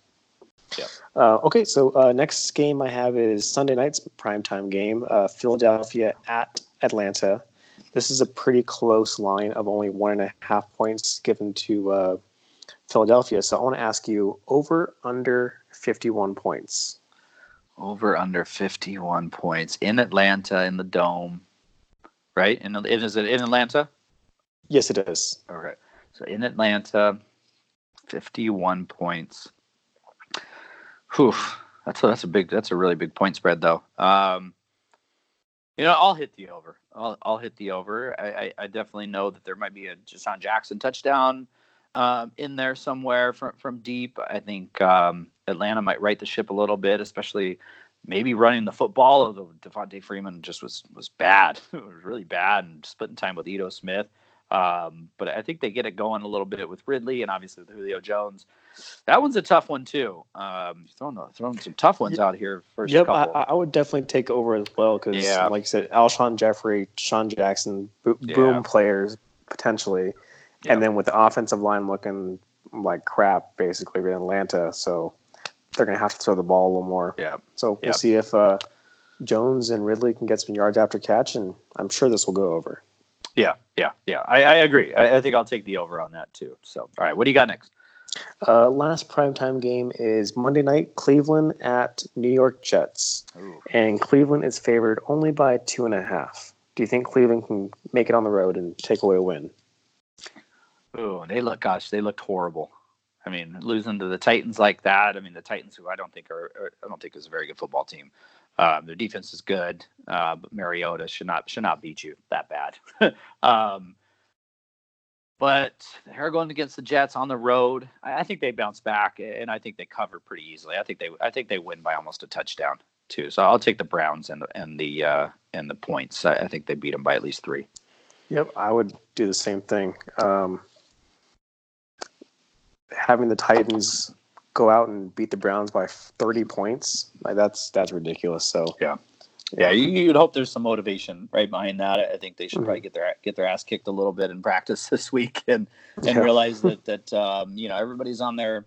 Uh, okay, so uh, next game I have is Sunday night's primetime game, uh, Philadelphia at Atlanta. This is a pretty close line of only one and a half points given to uh, Philadelphia. So I want to ask you over under 51 points. Over under 51 points in Atlanta in the dome, right? In is it in Atlanta? Yes, it is. All right. So in Atlanta, 51 points. Whew. That's a, that's a big that's a really big point spread though. Um, you know, I'll hit the over. I'll, I'll hit the over. I, I, I definitely know that there might be a DeSean Jackson touchdown um, in there somewhere from from deep. I think um, Atlanta might right the ship a little bit, especially maybe running the football. Although Devonta Freeman just was was bad, it was really bad, and splitting time with Ito Smith. Um, but I think they get it going a little bit with Ridley and obviously with Julio Jones. That one's a tough one too. Um, throwing throwing some tough ones out here first. Yep, couple. I, I would definitely take over as well because, Yeah. like I said, Alshon Jeffery, Sean Jackson, bo- Yeah. boom players potentially, Yeah. and then with the offensive line looking like crap basically in Atlanta, so they're gonna have to throw the ball a little more. yeah. So we'll see if uh, Jones and Ridley can get some yards after catch, and I'm sure this will go over. Yeah, yeah, yeah. I, I agree. I, I think I'll take the over on that too. So, all right, what do you got next? Uh, last primetime game is Monday night, Cleveland at New York Jets. And Cleveland is favored only by two and a half. Do you think Cleveland can make it on the road and take away a win? Oh, they look, gosh, they looked horrible. I mean, losing to the Titans like that. I mean, the Titans, who I don't think are, are I don't think is a very good football team. Um, their defense is good, uh, but Mariota should not should not beat you that bad. um, but they're going against the Jets on the road. I, I think they bounce back, and I think they cover pretty easily. I think they I think they win by almost a touchdown too. So I'll take the Browns and the and the uh, and the points. I, I think they beat them by at least three. Yep, I would do the same thing. Um, having the Titans go out and beat the Browns by 30 points, like that's that's ridiculous. So Yeah, you, you'd hope there's some motivation right behind that. I think they should Mhm. probably get their get their ass kicked a little bit in practice this week and and Yeah. realize that that um, you know everybody's on their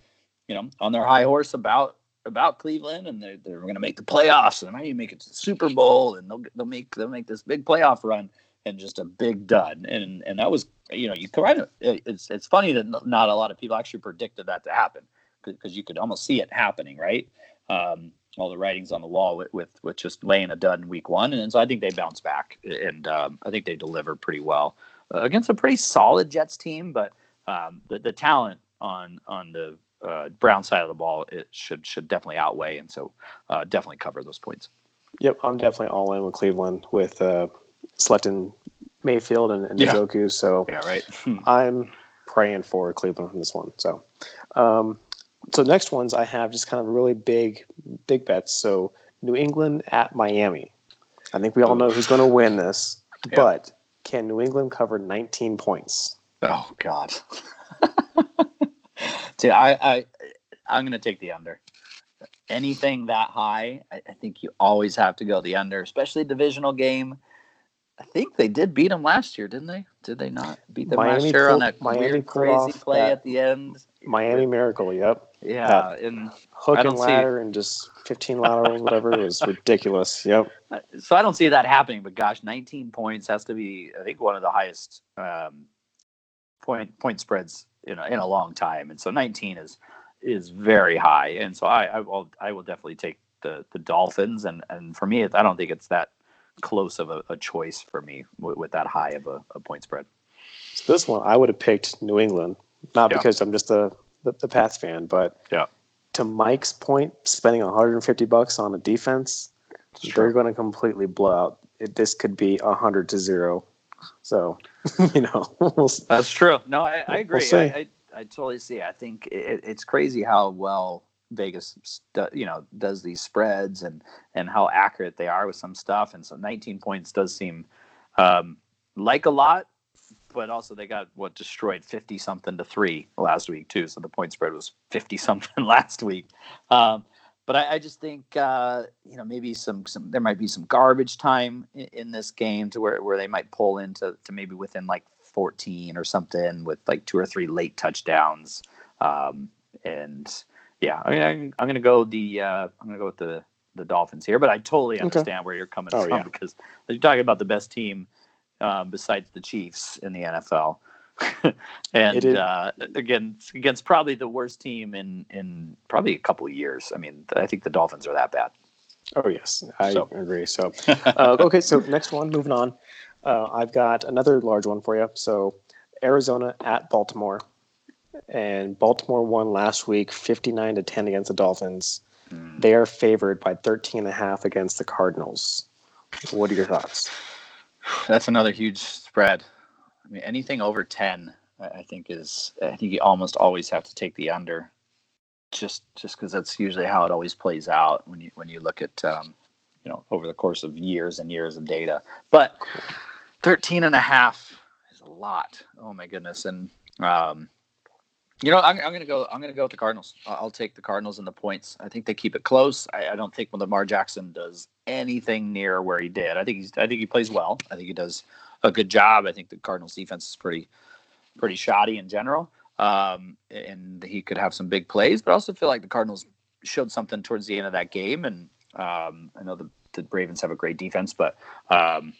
you know on their high horse about about Cleveland and they're they're going to make the playoffs and they might even make it to the Super Bowl and they'll they'll make they'll make this big playoff run and just a big dud and and that was you know you kind of it's it's funny that not a lot of people actually predicted that to happen because you could almost see it happening right um, all the writings on the wall with, with with just laying a dud in week one, and so I think they bounce back, and um, I think they deliver pretty well uh, against a pretty solid Jets team. But um, the the talent on on the uh, Brown side of the ball it should should definitely outweigh, and so uh, definitely cover those points. Yep, I'm definitely all in with Cleveland with uh, selecting Mayfield and, and Yeah. Njoku. So Yeah, right. I'm praying for Cleveland from this one. So, um, so next ones I have just kind of really big, big bets. So New England at Miami. I think we all know who's going to win this, Yeah. but can New England cover 19 points? oh God. See, I I I'm gonna take the under. Anything that high, I, I think you always have to go the under, especially divisional game. I think they did beat them last year, didn't they? Did they not beat them last Miami year on that Miami weird, crazy play that- at the end? Miami Miracle. Yep, Yeah, and hook and don't see- ladder and just 15 laterals, whatever. It was ridiculous. Yep. uh, so I don't see that happening. But gosh, 19 points has to be, I think, one of the highest um, point point spreads in a, in a long time, and so 19 is is very high. And so I, I will I will definitely take the the Dolphins, and and for me, I don't think it's that close of a, a choice for me with, with that high of a, a point spread. So this one I would have picked New England, not Yeah. because I'm just a the, the Pats fan, but Yeah. to Mike's point, spending 150 bucks on a defense, they're going to completely blow out. It, this could be 100 to zero. So, you know, we'll That's true. No, I, I We'll agree. I, I, I totally see. I think it, it's crazy how well Vegas, you know, does these spreads and and how accurate they are with some stuff. And so 19 points does seem um, like a lot, but also they got what destroyed 50 something to three last week too. So the point spread was 50 something last week. Um, but I, I just think uh, you know maybe some some there might be some garbage time in, in this game to where, where they might pull into to maybe within like 14 or something with like two or three late touchdowns. Um, and yeah, I mean, I'm, I'm gonna go the uh, I'm gonna go with the the Dolphins here, but I totally Okay. understand where you're coming Oh, from yeah. because you're talking about the best team um, besides the Chiefs in the NFL. and uh, again, against probably the worst team in in probably a couple of years. I mean, I think the Dolphins are that bad. oh, yes, I So. agree. So, uh, okay, so next one, moving on. Uh, I've got another large one for you. So, Arizona at Baltimore, and Baltimore won last week, fifty nine to ten against the Dolphins. Mm. They are favored by 13 and a half against the Cardinals. What are your thoughts? That's another huge spread. I mean, anything over 10, I think is. I think you almost always have to take the under, just just because that's usually how it always plays out when you when you look at um, you know over the course of years and years of data. But 13 and a half is a lot. Oh my goodness, and um, you know, I'm, I'm going to go. I'm going to go with the Cardinals. I'll take the Cardinals and the points. I think they keep it close. I, I don't think Lamar Jackson does anything near where he did. I think he's. I think he plays well. I think he does a good job. I think the Cardinals defense is pretty, pretty shoddy in general. Um, and he could have some big plays, but I also feel like the Cardinals showed something towards the end of that game. And um, I know the, the Ravens have a great defense, but um,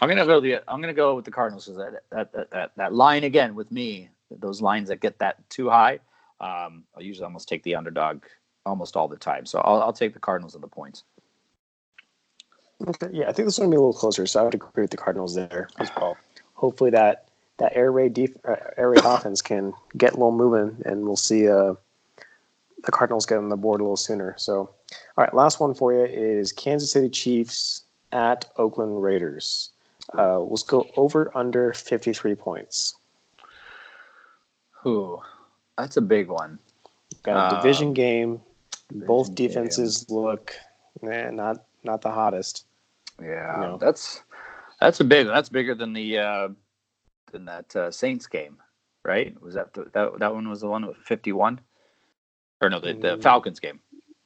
I'm gonna go the. I'm gonna go with the Cardinals. That, that that that that line again with me those lines that get that too high, um, I'll usually almost take the underdog almost all the time. So I'll, I'll take the Cardinals and the points. Okay, yeah, I think this one to be a little closer, so I would agree with the Cardinals there as well. Hopefully that that air raid def- uh, air raid offense can get a little moving, and we'll see uh, the Cardinals get on the board a little sooner. So, all right, last one for you is Kansas City Chiefs at Oakland Raiders. Uh, let's go over under fifty three points. Ooh, that's a big one. Got a division um, game. Division Both defenses game. look eh, not not the hottest. Yeah, you know? that's that's a big one. That's bigger than the uh, than that uh, Saints game, right? Was that the, that that one was the one with fifty one, or no, the, the mm. Falcons game,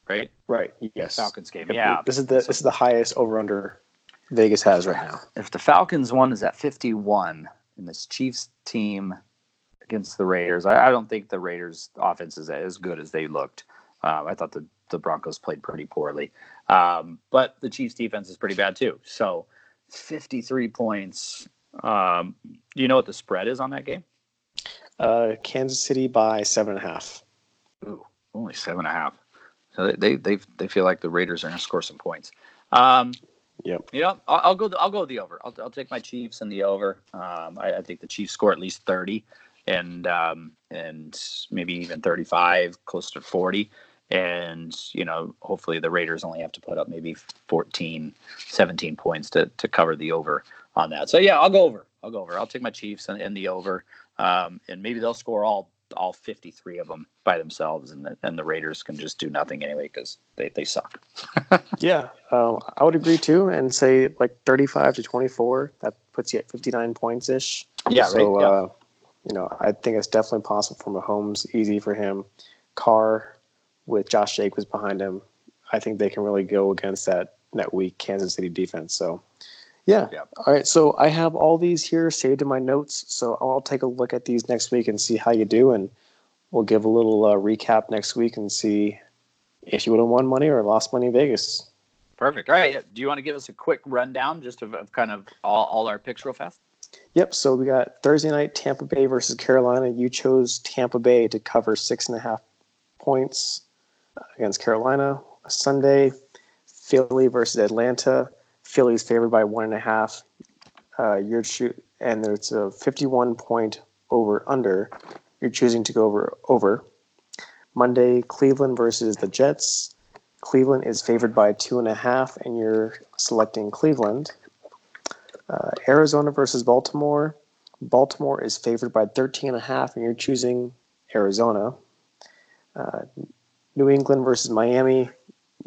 right? Right. Yes. Falcons game. Yeah. This is the this is the highest over under Vegas has right now. If the Falcons one is at fifty one, and this Chiefs team against the Raiders. I, I don't think the Raiders' offense is as good as they looked. Um, I thought the, the Broncos played pretty poorly, um, but the Chiefs' defense is pretty bad too. So, 53 points. Um, do you know what the spread is on that game? Uh, Kansas City by seven and a half. Ooh, only seven and a half. So they they they feel like the Raiders are going to score some points. Um, yep. You know, I'll, I'll go. I'll go the over. I'll, I'll take my Chiefs and the over. Um, I, I, think the Chiefs score at least thirty and um, and maybe even 35, close to 40. And, you know, hopefully the Raiders only have to put up maybe 14, 17 points to, to cover the over on that. So, yeah, I'll go over. I'll go over. I'll take my Chiefs and, and the over. Um, and maybe they'll score all all 53 of them by themselves, and the, and the Raiders can just do nothing anyway because they, they suck. yeah, um, I would agree too, and say like 35 to 24. That puts you at 59 points ish. Yeah, so, right. Yeah. Uh, you know, I think it's definitely possible for Mahomes, easy for him. Carr with Josh Jacobs behind him, I think they can really go against that that weak Kansas City defense. So, yeah. yeah. All right. So I have all these here saved in my notes. So I'll take a look at these next week and see how you do, and we'll give a little uh, recap next week and see if you would have won money or lost money in Vegas. Perfect. All right. Do you want to give us a quick rundown just of, of kind of all, all our picks real fast? Yep. So we got Thursday night Tampa Bay versus Carolina. You chose Tampa Bay to cover six and a half points against Carolina. Sunday, Philly versus Atlanta. Philly's favored by one and a half. Uh, you're shoot, and there's a 51 point over under. You're choosing to go over over. Monday, Cleveland versus the Jets. Cleveland is favored by two and a half, and you're selecting Cleveland. Uh, Arizona versus Baltimore. Baltimore is favored by 13 and a half, and you're choosing Arizona. Uh, New England versus Miami.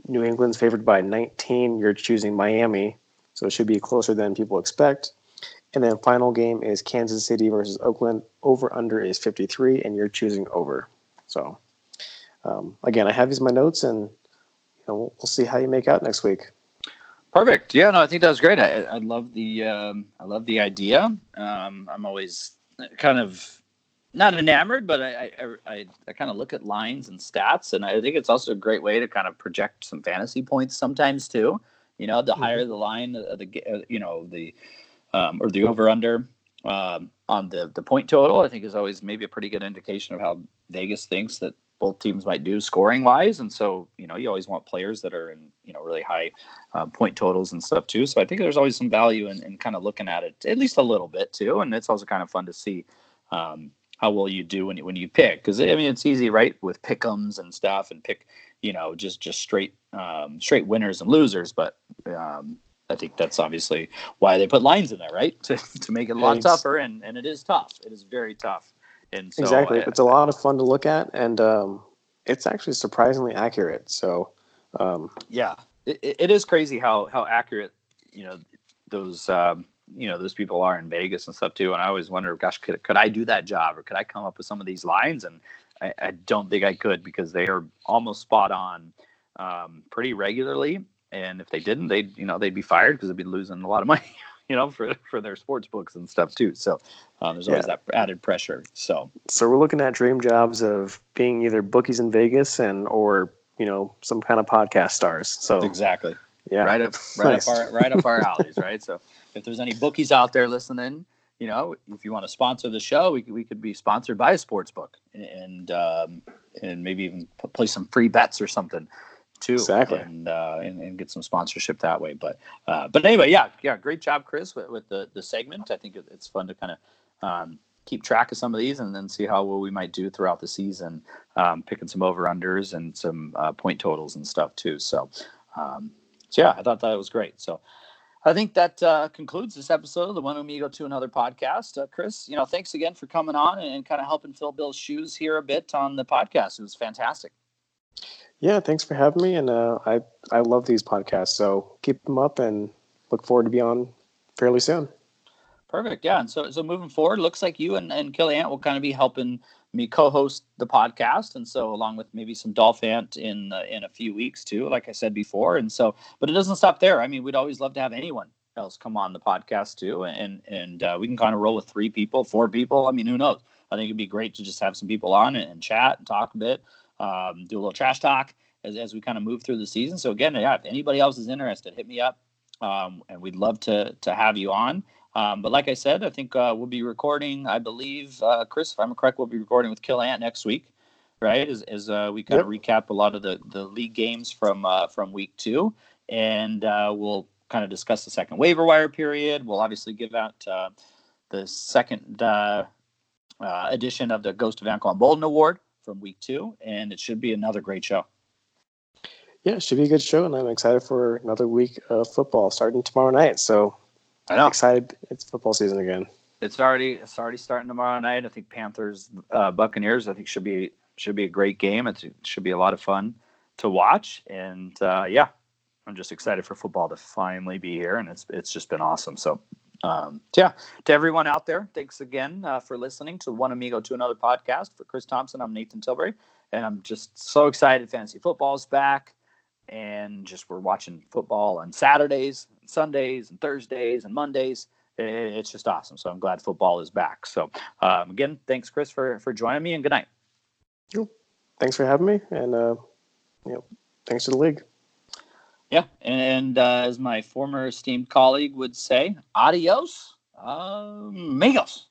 New England's favored by 19. You're choosing Miami, so it should be closer than people expect. And then final game is Kansas City versus Oakland. Over under is 53, and you're choosing over. So um, again, I have these in my notes, and you know, we'll see how you make out next week. Perfect. Yeah, no, I think that was great. I, I love the um, I love the idea. Um, I'm always kind of not enamored, but I I, I, I kind of look at lines and stats, and I think it's also a great way to kind of project some fantasy points sometimes too. You know, the mm-hmm. higher the line, the, the you know the um, or the over under um, on the the point total, I think is always maybe a pretty good indication of how Vegas thinks that both teams might do scoring wise. And so, you know, you always want players that are in, you know, really high uh, point totals and stuff too. So I think there's always some value in, in, kind of looking at it at least a little bit too. And it's also kind of fun to see, um, how will you do when you, when you pick? Because I mean, it's easy, right, with pickums and stuff, and pick you know just just straight um, straight winners and losers. But um, I think that's obviously why they put lines in there, right, to to make it a lot tougher. And and it is tough. It is very tough. And so, exactly, it's a lot of fun to look at, and um, it's actually surprisingly accurate. So um, yeah, it, it is crazy how how accurate you know those um, you know those people are in Vegas and stuff too. And I always wonder, gosh, could could I do that job or could I come up with some of these lines? And I, I don't think I could because they are almost spot on um, pretty regularly. And if they didn't, they'd you know they'd be fired because they'd be losing a lot of money. You know, for for their sports books and stuff too. So um, there's always yeah. that added pressure. So so we're looking at dream jobs of being either bookies in Vegas and or you know some kind of podcast stars. So exactly, yeah, right up right nice. up our right up our alleys, right? So if there's any bookies out there listening, you know, if you want to sponsor the show, we could, we could be sponsored by a sports book and um, and maybe even play some free bets or something too, exactly, and, uh, and, and get some sponsorship that way. But uh, but anyway, yeah, yeah, great job, Chris, with, with the the segment. I think it, it's fun to kind of um, keep track of some of these and then see how well we might do throughout the season, um, picking some over unders and some uh, point totals and stuff too. So, um, so yeah, I thought that was great. So. I think that uh, concludes this episode of the One Amigo to Another podcast. Uh, Chris, you know, thanks again for coming on and, and kind of helping fill Bill's shoes here a bit on the podcast. It was fantastic. Yeah, thanks for having me, and uh, I I love these podcasts. So keep them up, and look forward to be on fairly soon. Perfect. Yeah. And so, so moving forward, looks like you and, and Kelly Ant will kind of be helping me co-host the podcast. And so along with maybe some Dolph Ant in, uh, in a few weeks too, like I said before. And so, but it doesn't stop there. I mean, we'd always love to have anyone else come on the podcast too. And, and uh, we can kind of roll with three people, four people. I mean, who knows? I think it'd be great to just have some people on and, and chat and talk a bit, um, do a little trash talk as, as we kind of move through the season. So again, yeah, if anybody else is interested, hit me up. Um, and we'd love to, to have you on. Um, but like I said, I think uh, we'll be recording. I believe, uh, Chris, if I'm correct, we'll be recording with Kill Ant next week, right? As, as uh, we kind yep. of recap a lot of the, the league games from uh, from week two, and uh, we'll kind of discuss the second waiver wire period. We'll obviously give out uh, the second edition of the Ghost of Anquan Boldin Award from week two, and it should be another great show. Yeah, it should be a good show, and I'm excited for another week of football starting tomorrow night. So I know. Excited. It's football season again. It's already it's already starting tomorrow night. I think Panthers uh, Buccaneers. I think should be should be a great game. It's, it should be a lot of fun to watch. And uh, yeah, I'm just excited for football to finally be here, and it's it's just been awesome. So. Um, yeah, to everyone out there, thanks again uh, for listening to One Amigo to Another podcast. For Chris Thompson, I'm Nathan Tilbury, and I'm just so excited. Fantasy football is back and just we're watching football on Saturdays, and Sundays, and Thursdays, and Mondays. It's just awesome. So I'm glad football is back. So um, again, thanks, Chris, for for joining me, and good night. Thanks for having me, and uh, you know, thanks to the league. Yeah, and uh, as my former esteemed colleague would say, adios, amigos.